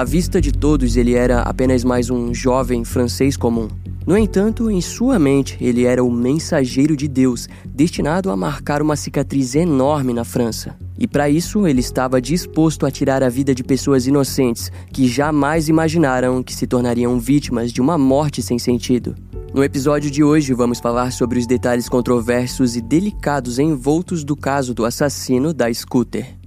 À vista de todos, ele era apenas mais um jovem francês comum. No entanto, em sua mente, ele era o mensageiro de Deus, destinado a marcar uma cicatriz enorme na França. E para isso, ele estava disposto a tirar a vida de pessoas inocentes que jamais imaginaram que se tornariam vítimas de uma morte sem sentido. No episódio de hoje, vamos falar sobre os detalhes controversos e delicados envoltos do caso do assassino da scooter.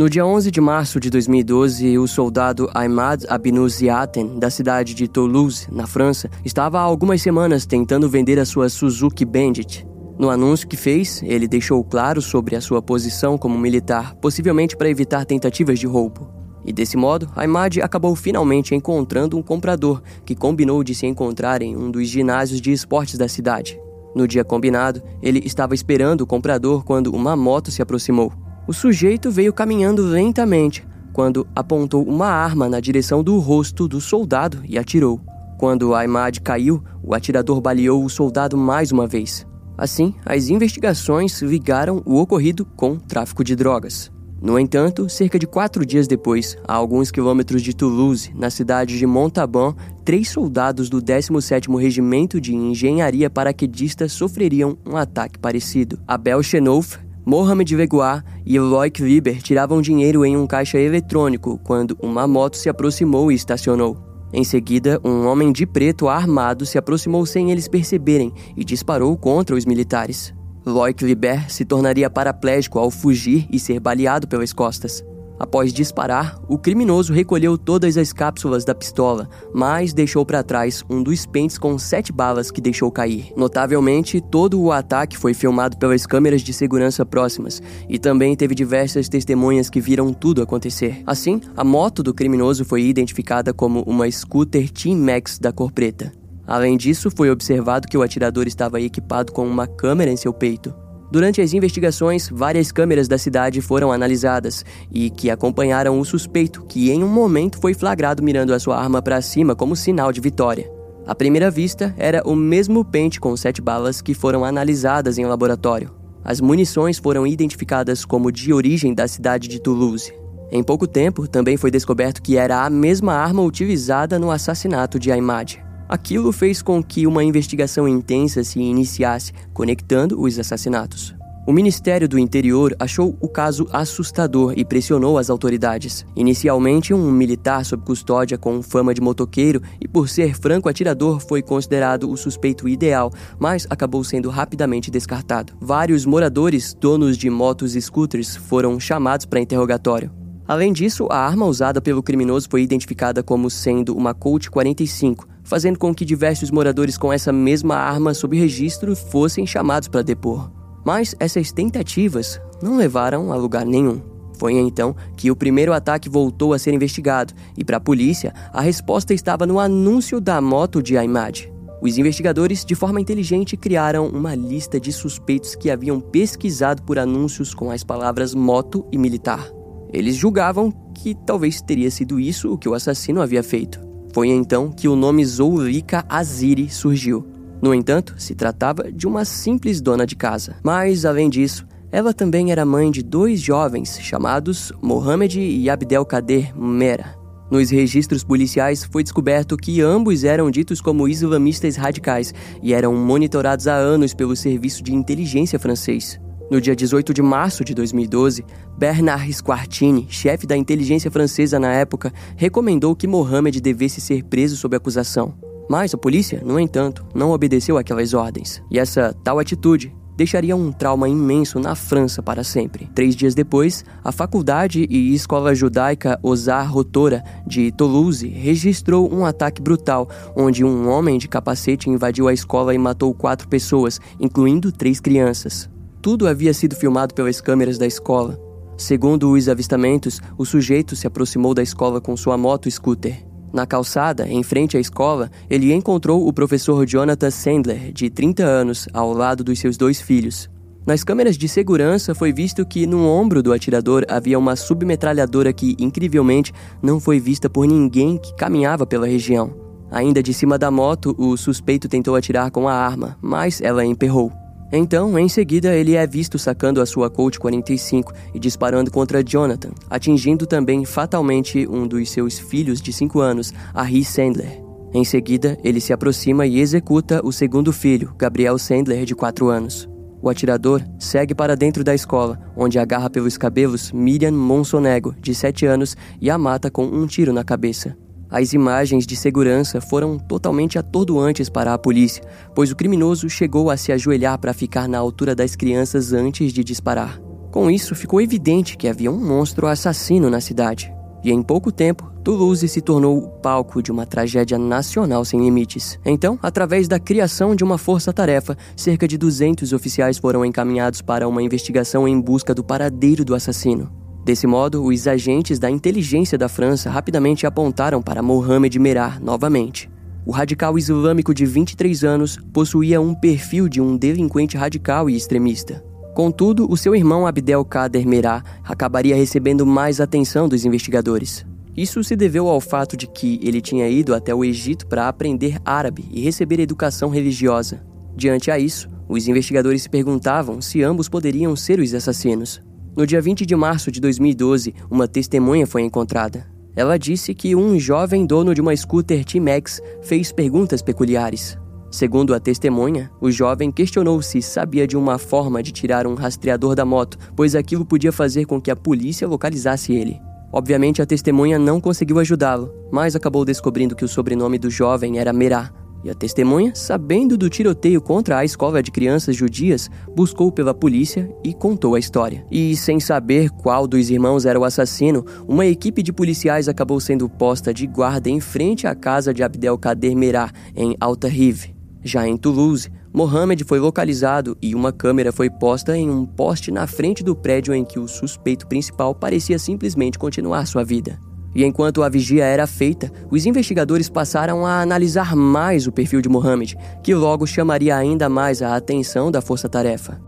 No dia 11 de março de 2012, o soldado Ahmad Abnouziaten, da cidade de Toulouse, na França, estava há algumas semanas tentando vender a sua Suzuki Bandit. No anúncio que fez, ele deixou claro sobre a sua posição como militar, possivelmente para evitar tentativas de roubo. E desse modo, Ahmad acabou finalmente encontrando um comprador que combinou de se encontrar em um dos ginásios de esportes da cidade. No dia combinado, ele estava esperando o comprador quando uma moto se aproximou. O sujeito veio caminhando lentamente quando apontou uma arma na direção do rosto do soldado e atirou. Quando Ahmad caiu, o atirador baleou o soldado mais uma vez. Assim, as investigações ligaram o ocorrido com tráfico de drogas. No entanto, cerca de quatro dias depois, a alguns quilômetros de Toulouse, na cidade de Montauban, três soldados do 17º Regimento de Engenharia Paraquedista sofreriam um ataque parecido. Abel Chenouf Mohamed Vegoar e Loic Weber tiravam dinheiro em um caixa eletrônico quando uma moto se aproximou e estacionou. Em seguida, um homem de preto armado se aproximou sem eles perceberem e disparou contra os militares. Loic Weber se tornaria paraplégico ao fugir e ser baleado pelas costas. Após disparar, o criminoso recolheu todas as cápsulas da pistola, mas deixou para trás um dos pentes com sete balas que deixou cair. Notavelmente, todo o ataque foi filmado pelas câmeras de segurança próximas e também teve diversas testemunhas que viram tudo acontecer. Assim, a moto do criminoso foi identificada como uma scooter Team Max da cor preta. Além disso, foi observado que o atirador estava equipado com uma câmera em seu peito. Durante as investigações, várias câmeras da cidade foram analisadas e que acompanharam o suspeito, que em um momento foi flagrado mirando a sua arma para cima como sinal de vitória. À primeira vista, era o mesmo pente com sete balas que foram analisadas em laboratório. As munições foram identificadas como de origem da cidade de Toulouse. Em pouco tempo, também foi descoberto que era a mesma arma utilizada no assassinato de Aimad. Aquilo fez com que uma investigação intensa se iniciasse, conectando os assassinatos. O Ministério do Interior achou o caso assustador e pressionou as autoridades. Inicialmente, um militar sob custódia com fama de motoqueiro e por ser franco atirador foi considerado o suspeito ideal, mas acabou sendo rapidamente descartado. Vários moradores, donos de motos e scooters, foram chamados para interrogatório. Além disso, a arma usada pelo criminoso foi identificada como sendo uma Colt 45, fazendo com que diversos moradores com essa mesma arma sob registro fossem chamados para depor. Mas essas tentativas não levaram a lugar nenhum. Foi então que o primeiro ataque voltou a ser investigado, e para a polícia, a resposta estava no anúncio da moto de Aimad. Os investigadores, de forma inteligente, criaram uma lista de suspeitos que haviam pesquisado por anúncios com as palavras moto e militar. Eles julgavam que talvez teria sido isso o que o assassino havia feito. Foi então que o nome Zoulika Aziri surgiu. No entanto, se tratava de uma simples dona de casa. Mas, além disso, ela também era mãe de dois jovens chamados Mohamed e Abdel Kader Mera. Nos registros policiais foi descoberto que ambos eram ditos como islamistas radicais e eram monitorados há anos pelo serviço de inteligência francês. No dia 18 de março de 2012, Bernard Squartini, chefe da inteligência francesa na época, recomendou que Mohamed devesse ser preso sob acusação. Mas a polícia, no entanto, não obedeceu aquelas ordens. E essa tal atitude deixaria um trauma imenso na França para sempre. Três dias depois, a faculdade e escola judaica Ozar Rotora de Toulouse registrou um ataque brutal, onde um homem de capacete invadiu a escola e matou quatro pessoas, incluindo três crianças. Tudo havia sido filmado pelas câmeras da escola. Segundo os avistamentos, o sujeito se aproximou da escola com sua moto scooter. Na calçada, em frente à escola, ele encontrou o professor Jonathan Sandler, de 30 anos, ao lado dos seus dois filhos. Nas câmeras de segurança foi visto que no ombro do atirador havia uma submetralhadora que, incrivelmente, não foi vista por ninguém que caminhava pela região. Ainda de cima da moto, o suspeito tentou atirar com a arma, mas ela emperrou. Então, em seguida, ele é visto sacando a sua Colt 45 e disparando contra Jonathan, atingindo também fatalmente um dos seus filhos de 5 anos, Harry Sandler. Em seguida, ele se aproxima e executa o segundo filho, Gabriel Sandler, de 4 anos. O atirador segue para dentro da escola, onde agarra pelos cabelos Miriam Monsonego, de 7 anos, e a mata com um tiro na cabeça. As imagens de segurança foram totalmente atordoantes para a polícia, pois o criminoso chegou a se ajoelhar para ficar na altura das crianças antes de disparar. Com isso, ficou evidente que havia um monstro assassino na cidade. E em pouco tempo, Toulouse se tornou o palco de uma tragédia nacional sem limites. Então, através da criação de uma força-tarefa, cerca de 200 oficiais foram encaminhados para uma investigação em busca do paradeiro do assassino. Desse modo, os agentes da inteligência da França rapidamente apontaram para Mohamed Merah novamente. O radical islâmico de 23 anos possuía um perfil de um delinquente radical e extremista. Contudo, o seu irmão Abdel Kader Merah acabaria recebendo mais atenção dos investigadores. Isso se deveu ao fato de que ele tinha ido até o Egito para aprender árabe e receber educação religiosa. Diante a isso, os investigadores se perguntavam se ambos poderiam ser os assassinos. No dia 20 de março de 2012, uma testemunha foi encontrada. Ela disse que um jovem dono de uma scooter T-Max fez perguntas peculiares. Segundo a testemunha, o jovem questionou se sabia de uma forma de tirar um rastreador da moto, pois aquilo podia fazer com que a polícia localizasse ele. Obviamente, a testemunha não conseguiu ajudá-lo, mas acabou descobrindo que o sobrenome do jovem era Merá. E a testemunha, sabendo do tiroteio contra a escola de crianças judias, buscou pela polícia e contou a história. E sem saber qual dos irmãos era o assassino, uma equipe de policiais acabou sendo posta de guarda em frente à casa de Abdelkader Merá, em Alta Rive. Já em Toulouse, Mohamed foi localizado e uma câmera foi posta em um poste na frente do prédio em que o suspeito principal parecia simplesmente continuar sua vida. E enquanto a vigia era feita, os investigadores passaram a analisar mais o perfil de Mohamed, que logo chamaria ainda mais a atenção da força-tarefa.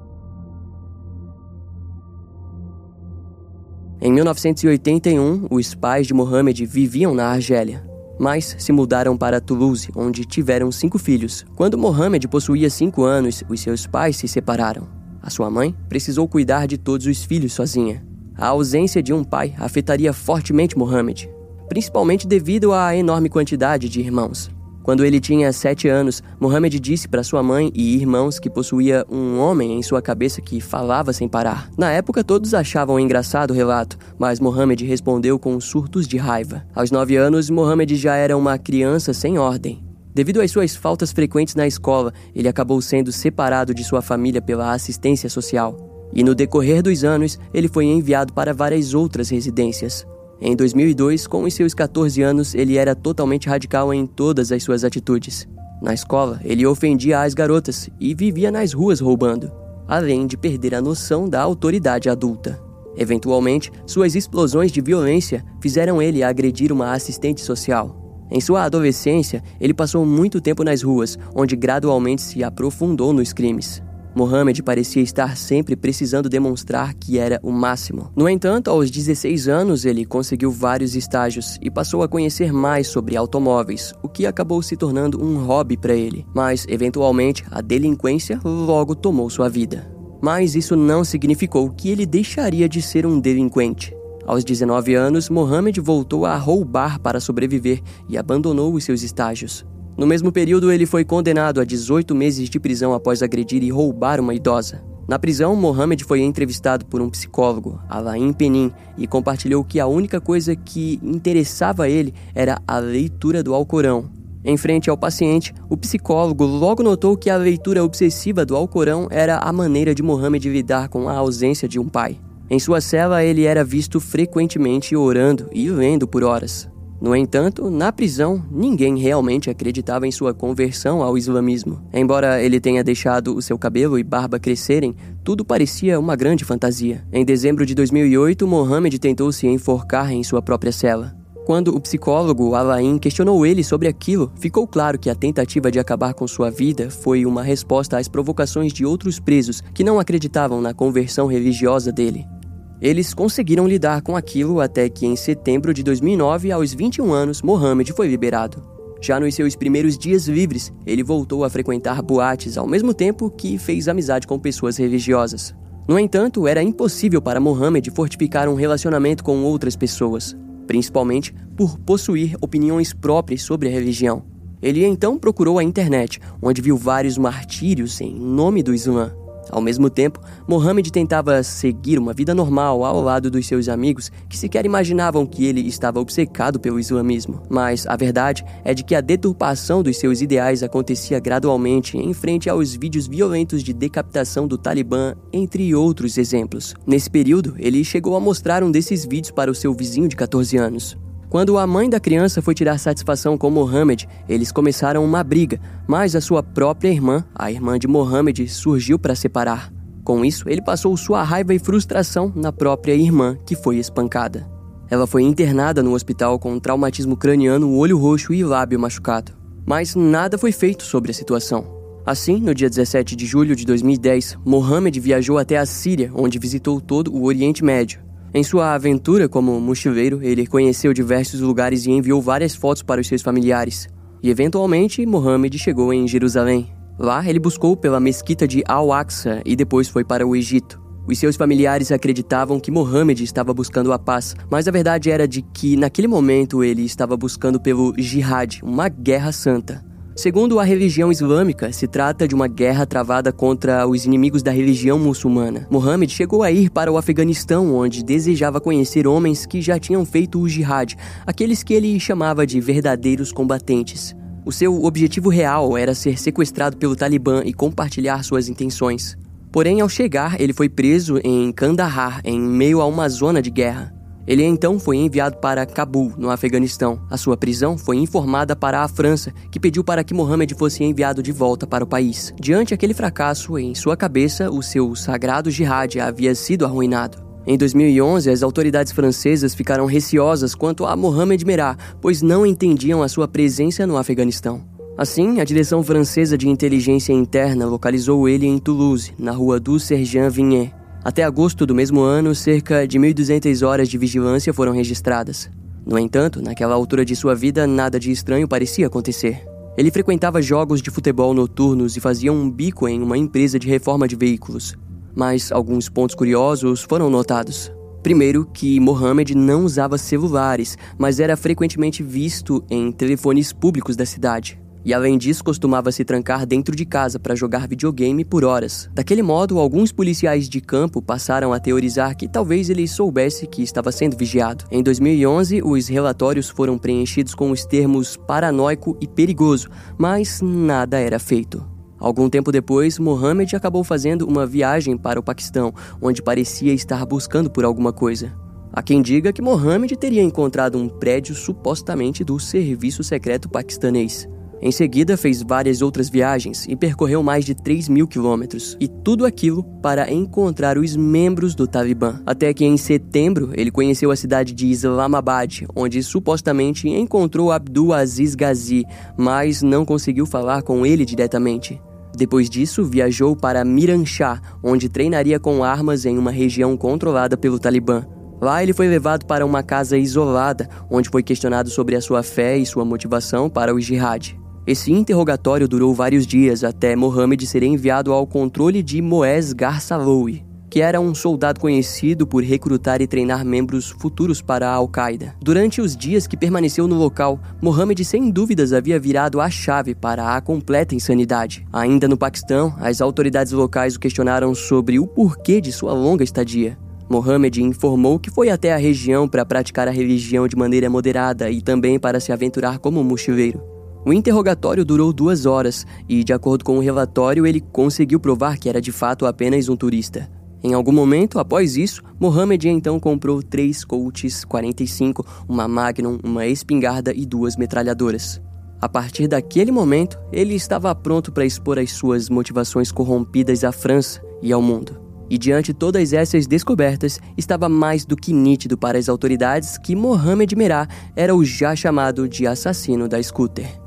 Em 1981, os pais de Mohamed viviam na Argélia mas se mudaram para Toulouse, onde tiveram cinco filhos. Quando Mohamed possuía cinco anos, os seus pais se separaram. A sua mãe precisou cuidar de todos os filhos sozinha. A ausência de um pai afetaria fortemente Mohamed, principalmente devido à enorme quantidade de irmãos. Quando ele tinha sete anos, Mohammed disse para sua mãe e irmãos que possuía um homem em sua cabeça que falava sem parar. Na época, todos achavam engraçado o relato, mas Mohammed respondeu com surtos de raiva. Aos nove anos, Mohammed já era uma criança sem ordem. Devido às suas faltas frequentes na escola, ele acabou sendo separado de sua família pela assistência social. E no decorrer dos anos, ele foi enviado para várias outras residências. Em 2002, com os seus 14 anos, ele era totalmente radical em todas as suas atitudes. Na escola, ele ofendia as garotas e vivia nas ruas roubando, além de perder a noção da autoridade adulta. Eventualmente, suas explosões de violência fizeram ele agredir uma assistente social. Em sua adolescência, ele passou muito tempo nas ruas, onde gradualmente se aprofundou nos crimes. Mohamed parecia estar sempre precisando demonstrar que era o máximo. No entanto, aos 16 anos, ele conseguiu vários estágios e passou a conhecer mais sobre automóveis, o que acabou se tornando um hobby para ele. Mas, eventualmente, a delinquência logo tomou sua vida. Mas isso não significou que ele deixaria de ser um delinquente. Aos 19 anos, Mohamed voltou a roubar para sobreviver e abandonou os seus estágios. No mesmo período, ele foi condenado a 18 meses de prisão após agredir e roubar uma idosa. Na prisão, Mohamed foi entrevistado por um psicólogo, Alain Penin, e compartilhou que a única coisa que interessava a ele era a leitura do Alcorão. Em frente ao paciente, o psicólogo logo notou que a leitura obsessiva do Alcorão era a maneira de Mohamed lidar com a ausência de um pai. Em sua cela, ele era visto frequentemente orando e lendo por horas. No entanto, na prisão, ninguém realmente acreditava em sua conversão ao islamismo. Embora ele tenha deixado o seu cabelo e barba crescerem, tudo parecia uma grande fantasia. Em dezembro de 2008, Mohammed tentou se enforcar em sua própria cela. Quando o psicólogo Alain questionou ele sobre aquilo, ficou claro que a tentativa de acabar com sua vida foi uma resposta às provocações de outros presos que não acreditavam na conversão religiosa dele. Eles conseguiram lidar com aquilo até que, em setembro de 2009, aos 21 anos, Mohammed foi liberado. Já nos seus primeiros dias livres, ele voltou a frequentar boates ao mesmo tempo que fez amizade com pessoas religiosas. No entanto, era impossível para Mohammed fortificar um relacionamento com outras pessoas, principalmente por possuir opiniões próprias sobre a religião. Ele então procurou a internet, onde viu vários martírios em nome do Islã. Ao mesmo tempo, Mohammed tentava seguir uma vida normal ao lado dos seus amigos que sequer imaginavam que ele estava obcecado pelo islamismo. Mas a verdade é de que a deturpação dos seus ideais acontecia gradualmente em frente aos vídeos violentos de decapitação do Talibã, entre outros exemplos. Nesse período, ele chegou a mostrar um desses vídeos para o seu vizinho de 14 anos. Quando a mãe da criança foi tirar satisfação com Mohammed, eles começaram uma briga, mas a sua própria irmã, a irmã de Mohammed, surgiu para separar. Com isso, ele passou sua raiva e frustração na própria irmã, que foi espancada. Ela foi internada no hospital com traumatismo craniano, olho roxo e lábio machucado. Mas nada foi feito sobre a situação. Assim, no dia 17 de julho de 2010, Mohammed viajou até a Síria, onde visitou todo o Oriente Médio. Em sua aventura como mochileiro, ele conheceu diversos lugares e enviou várias fotos para os seus familiares. E eventualmente, Mohammed chegou em Jerusalém. Lá, ele buscou pela mesquita de Al-Aqsa e depois foi para o Egito. Os seus familiares acreditavam que Mohammed estava buscando a paz, mas a verdade era de que naquele momento ele estava buscando pelo jihad, uma guerra santa. Segundo a religião islâmica, se trata de uma guerra travada contra os inimigos da religião muçulmana. Muhammad chegou a ir para o Afeganistão, onde desejava conhecer homens que já tinham feito o jihad, aqueles que ele chamava de verdadeiros combatentes. O seu objetivo real era ser sequestrado pelo Talibã e compartilhar suas intenções. Porém, ao chegar, ele foi preso em Kandahar, em meio a uma zona de guerra. Ele então foi enviado para Cabul, no Afeganistão. A sua prisão foi informada para a França, que pediu para que Mohammed fosse enviado de volta para o país. Diante aquele fracasso, em sua cabeça, o seu sagrado jihad havia sido arruinado. Em 2011, as autoridades francesas ficaram receosas quanto a Mohamed Merah, pois não entendiam a sua presença no Afeganistão. Assim, a direção francesa de inteligência interna localizou ele em Toulouse, na rua do Sergent Vignet. Até agosto do mesmo ano, cerca de 1.200 horas de vigilância foram registradas. No entanto, naquela altura de sua vida, nada de estranho parecia acontecer. Ele frequentava jogos de futebol noturnos e fazia um bico em uma empresa de reforma de veículos. Mas alguns pontos curiosos foram notados. Primeiro, que Mohammed não usava celulares, mas era frequentemente visto em telefones públicos da cidade. E além disso, costumava se trancar dentro de casa para jogar videogame por horas. Daquele modo, alguns policiais de campo passaram a teorizar que talvez ele soubesse que estava sendo vigiado. Em 2011, os relatórios foram preenchidos com os termos paranoico e perigoso, mas nada era feito. Algum tempo depois, Mohammed acabou fazendo uma viagem para o Paquistão, onde parecia estar buscando por alguma coisa. Há quem diga que Mohammed teria encontrado um prédio supostamente do serviço secreto paquistanês. Em seguida, fez várias outras viagens e percorreu mais de 3 mil quilômetros, e tudo aquilo para encontrar os membros do Talibã. Até que em setembro, ele conheceu a cidade de Islamabad, onde supostamente encontrou Abdul Aziz Ghazi, mas não conseguiu falar com ele diretamente. Depois disso, viajou para Miranshah, onde treinaria com armas em uma região controlada pelo Talibã. Lá ele foi levado para uma casa isolada, onde foi questionado sobre a sua fé e sua motivação para o jihad. Esse interrogatório durou vários dias até Mohammed ser enviado ao controle de Moez Garsaloui, que era um soldado conhecido por recrutar e treinar membros futuros para a Al-Qaeda. Durante os dias que permaneceu no local, Mohammed sem dúvidas havia virado a chave para a completa insanidade. Ainda no Paquistão, as autoridades locais o questionaram sobre o porquê de sua longa estadia. Mohammed informou que foi até a região para praticar a religião de maneira moderada e também para se aventurar como mochileiro. O interrogatório durou duas horas e, de acordo com o relatório, ele conseguiu provar que era de fato apenas um turista. Em algum momento após isso, Mohamed então comprou três Colts 45, uma Magnum, uma espingarda e duas metralhadoras. A partir daquele momento, ele estava pronto para expor as suas motivações corrompidas à França e ao mundo. E diante todas essas descobertas, estava mais do que nítido para as autoridades que Mohamed Merah era o já chamado de assassino da scooter.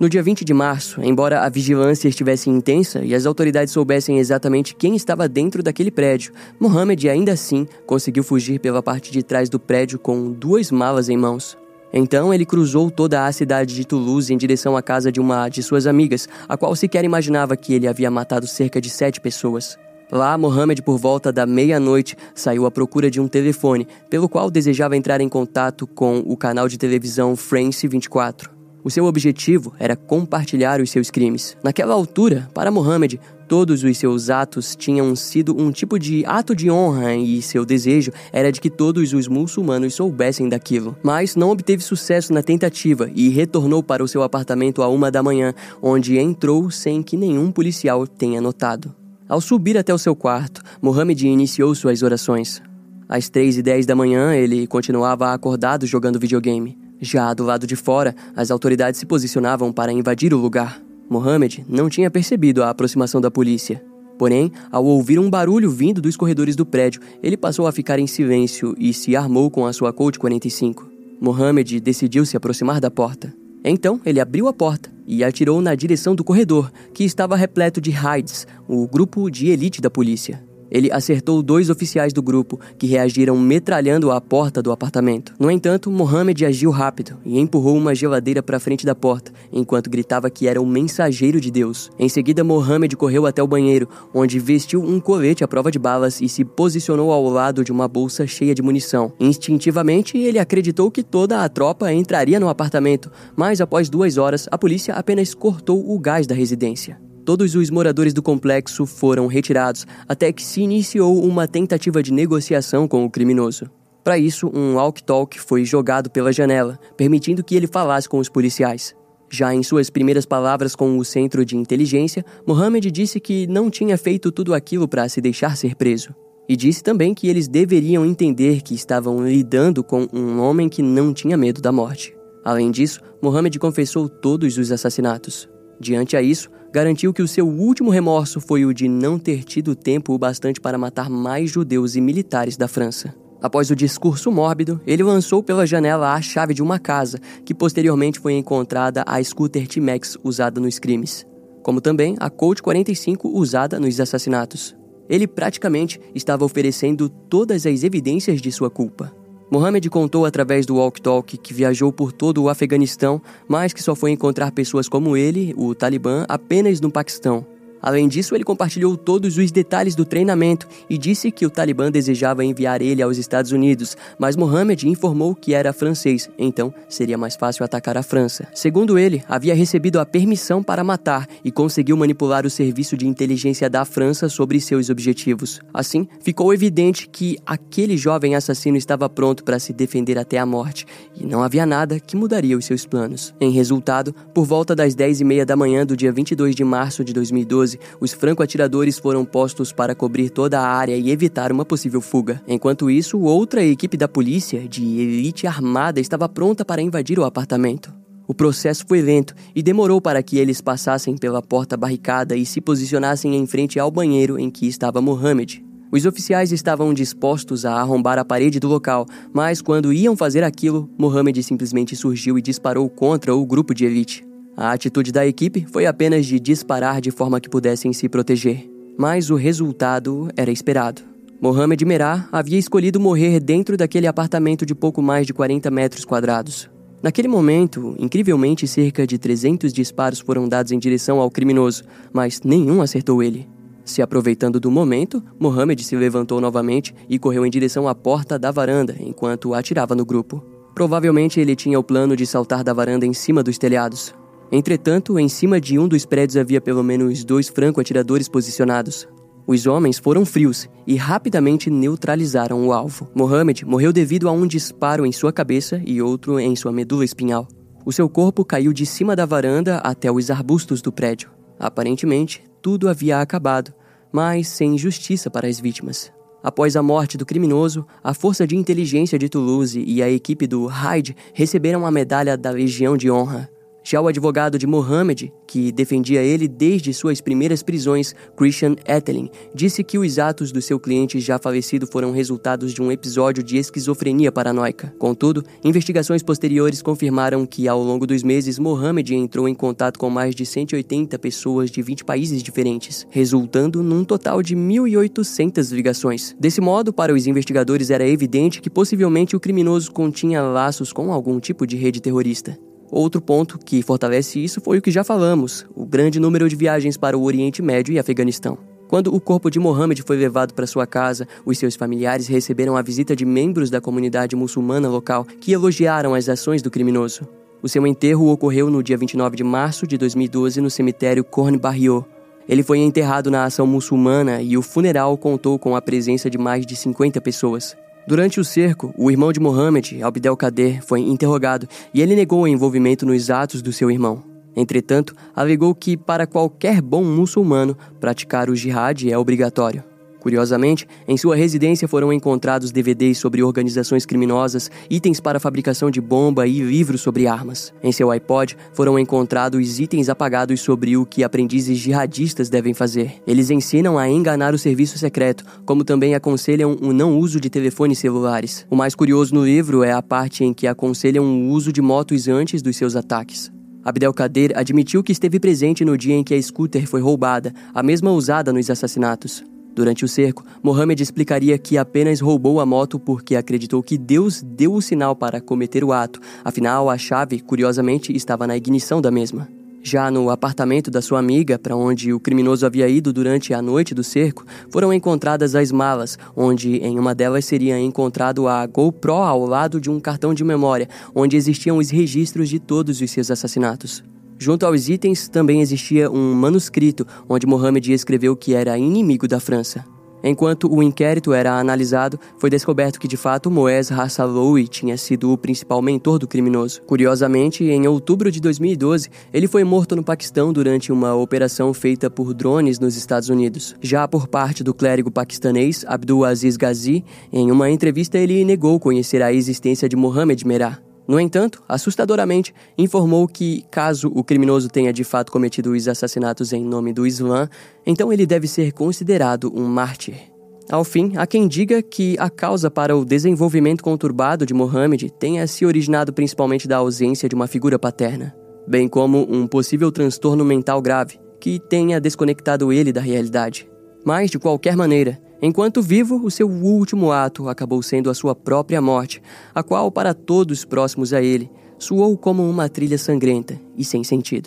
No dia 20 de março, embora a vigilância estivesse intensa e as autoridades soubessem exatamente quem estava dentro daquele prédio, Mohamed ainda assim conseguiu fugir pela parte de trás do prédio com duas malas em mãos. Então ele cruzou toda a cidade de Toulouse em direção à casa de uma de suas amigas, a qual sequer imaginava que ele havia matado cerca de sete pessoas. Lá, Mohamed, por volta da meia-noite, saiu à procura de um telefone, pelo qual desejava entrar em contato com o canal de televisão France 24. O seu objetivo era compartilhar os seus crimes. Naquela altura, para Mohammed, todos os seus atos tinham sido um tipo de ato de honra e seu desejo era de que todos os muçulmanos soubessem daquilo. Mas não obteve sucesso na tentativa e retornou para o seu apartamento a uma da manhã, onde entrou sem que nenhum policial tenha notado. Ao subir até o seu quarto, Mohammed iniciou suas orações. Às três e dez da manhã, ele continuava acordado jogando videogame. Já do lado de fora, as autoridades se posicionavam para invadir o lugar. Mohamed não tinha percebido a aproximação da polícia. Porém, ao ouvir um barulho vindo dos corredores do prédio, ele passou a ficar em silêncio e se armou com a sua Colt 45. Mohamed decidiu se aproximar da porta. Então, ele abriu a porta e atirou na direção do corredor, que estava repleto de Hides, o grupo de elite da polícia. Ele acertou dois oficiais do grupo, que reagiram metralhando a porta do apartamento. No entanto, Mohamed agiu rápido e empurrou uma geladeira para frente da porta, enquanto gritava que era o mensageiro de Deus. Em seguida, Mohamed correu até o banheiro, onde vestiu um colete à prova de balas e se posicionou ao lado de uma bolsa cheia de munição. Instintivamente, ele acreditou que toda a tropa entraria no apartamento, mas após duas horas, a polícia apenas cortou o gás da residência. Todos os moradores do complexo foram retirados até que se iniciou uma tentativa de negociação com o criminoso. Para isso, um walk-talk foi jogado pela janela, permitindo que ele falasse com os policiais. Já em suas primeiras palavras com o centro de inteligência, Mohammed disse que não tinha feito tudo aquilo para se deixar ser preso. E disse também que eles deveriam entender que estavam lidando com um homem que não tinha medo da morte. Além disso, Mohammed confessou todos os assassinatos. Diante a isso, garantiu que o seu último remorso foi o de não ter tido tempo o bastante para matar mais judeus e militares da França. Após o discurso mórbido, ele lançou pela janela a chave de uma casa, que posteriormente foi encontrada a scooter T-Max usada nos crimes, como também a Colt 45 usada nos assassinatos. Ele praticamente estava oferecendo todas as evidências de sua culpa. Mohamed contou através do Walk Talk que viajou por todo o Afeganistão, mas que só foi encontrar pessoas como ele, o Talibã, apenas no Paquistão. Além disso, ele compartilhou todos os detalhes do treinamento e disse que o Talibã desejava enviar ele aos Estados Unidos, mas Mohammed informou que era francês, então seria mais fácil atacar a França. Segundo ele, havia recebido a permissão para matar e conseguiu manipular o serviço de inteligência da França sobre seus objetivos. Assim, ficou evidente que aquele jovem assassino estava pronto para se defender até a morte e não havia nada que mudaria os seus planos. Em resultado, por volta das 10 e meia da manhã do dia 22 de março de 2012, 2012, os franco-atiradores foram postos para cobrir toda a área e evitar uma possível fuga. Enquanto isso, outra equipe da polícia, de elite armada, estava pronta para invadir o apartamento. O processo foi lento e demorou para que eles passassem pela porta barricada e se posicionassem em frente ao banheiro em que estava Mohammed. Os oficiais estavam dispostos a arrombar a parede do local, mas quando iam fazer aquilo, Mohammed simplesmente surgiu e disparou contra o grupo de elite. A atitude da equipe foi apenas de disparar de forma que pudessem se proteger. Mas o resultado era esperado. Mohamed Merah havia escolhido morrer dentro daquele apartamento de pouco mais de 40 metros quadrados. Naquele momento, incrivelmente, cerca de 300 disparos foram dados em direção ao criminoso, mas nenhum acertou ele. Se aproveitando do momento, Mohamed se levantou novamente e correu em direção à porta da varanda enquanto atirava no grupo. Provavelmente ele tinha o plano de saltar da varanda em cima dos telhados, Entretanto, em cima de um dos prédios havia pelo menos dois franco-atiradores posicionados. Os homens foram frios e rapidamente neutralizaram o alvo. Mohammed morreu devido a um disparo em sua cabeça e outro em sua medula espinhal. O seu corpo caiu de cima da varanda até os arbustos do prédio. Aparentemente, tudo havia acabado, mas sem justiça para as vítimas. Após a morte do criminoso, a Força de Inteligência de Toulouse e a equipe do Hyde receberam a medalha da Legião de Honra. Já o advogado de Mohammed, que defendia ele desde suas primeiras prisões, Christian Ethelin, disse que os atos do seu cliente já falecido foram resultados de um episódio de esquizofrenia paranoica. Contudo, investigações posteriores confirmaram que ao longo dos meses Mohammed entrou em contato com mais de 180 pessoas de 20 países diferentes, resultando num total de 1.800 ligações. Desse modo, para os investigadores era evidente que possivelmente o criminoso continha laços com algum tipo de rede terrorista. Outro ponto que fortalece isso foi o que já falamos: o grande número de viagens para o Oriente Médio e Afeganistão. Quando o corpo de Mohammed foi levado para sua casa, os seus familiares receberam a visita de membros da comunidade muçulmana local que elogiaram as ações do criminoso. O seu enterro ocorreu no dia 29 de março de 2012 no cemitério Corne Barriot. Ele foi enterrado na ação muçulmana e o funeral contou com a presença de mais de 50 pessoas. Durante o cerco, o irmão de Mohammed, Abdelkader, foi interrogado e ele negou o envolvimento nos atos do seu irmão. Entretanto, alegou que, para qualquer bom muçulmano, praticar o jihad é obrigatório. Curiosamente, em sua residência foram encontrados DVDs sobre organizações criminosas, itens para fabricação de bomba e livros sobre armas. Em seu iPod foram encontrados itens apagados sobre o que aprendizes jihadistas devem fazer. Eles ensinam a enganar o serviço secreto, como também aconselham o não uso de telefones celulares. O mais curioso no livro é a parte em que aconselham o uso de motos antes dos seus ataques. Abdelkader admitiu que esteve presente no dia em que a scooter foi roubada, a mesma usada nos assassinatos. Durante o cerco, Mohammed explicaria que apenas roubou a moto porque acreditou que Deus deu o sinal para cometer o ato, afinal, a chave, curiosamente, estava na ignição da mesma. Já no apartamento da sua amiga, para onde o criminoso havia ido durante a noite do cerco, foram encontradas as malas, onde em uma delas seria encontrado a GoPro ao lado de um cartão de memória, onde existiam os registros de todos os seus assassinatos. Junto aos itens também existia um manuscrito onde Mohammed escreveu que era inimigo da França. Enquanto o inquérito era analisado, foi descoberto que de fato Moez Hassaloui tinha sido o principal mentor do criminoso. Curiosamente, em outubro de 2012, ele foi morto no Paquistão durante uma operação feita por drones nos Estados Unidos. Já por parte do clérigo paquistanês Abdul Aziz Ghazi, em uma entrevista ele negou conhecer a existência de Mohammed Merah. No entanto, assustadoramente, informou que, caso o criminoso tenha de fato cometido os assassinatos em nome do Islã, então ele deve ser considerado um mártir. Ao fim, há quem diga que a causa para o desenvolvimento conturbado de Mohammed tenha se originado principalmente da ausência de uma figura paterna, bem como um possível transtorno mental grave que tenha desconectado ele da realidade. Mas, de qualquer maneira, Enquanto vivo, o seu último ato acabou sendo a sua própria morte, a qual, para todos próximos a ele, soou como uma trilha sangrenta e sem sentido.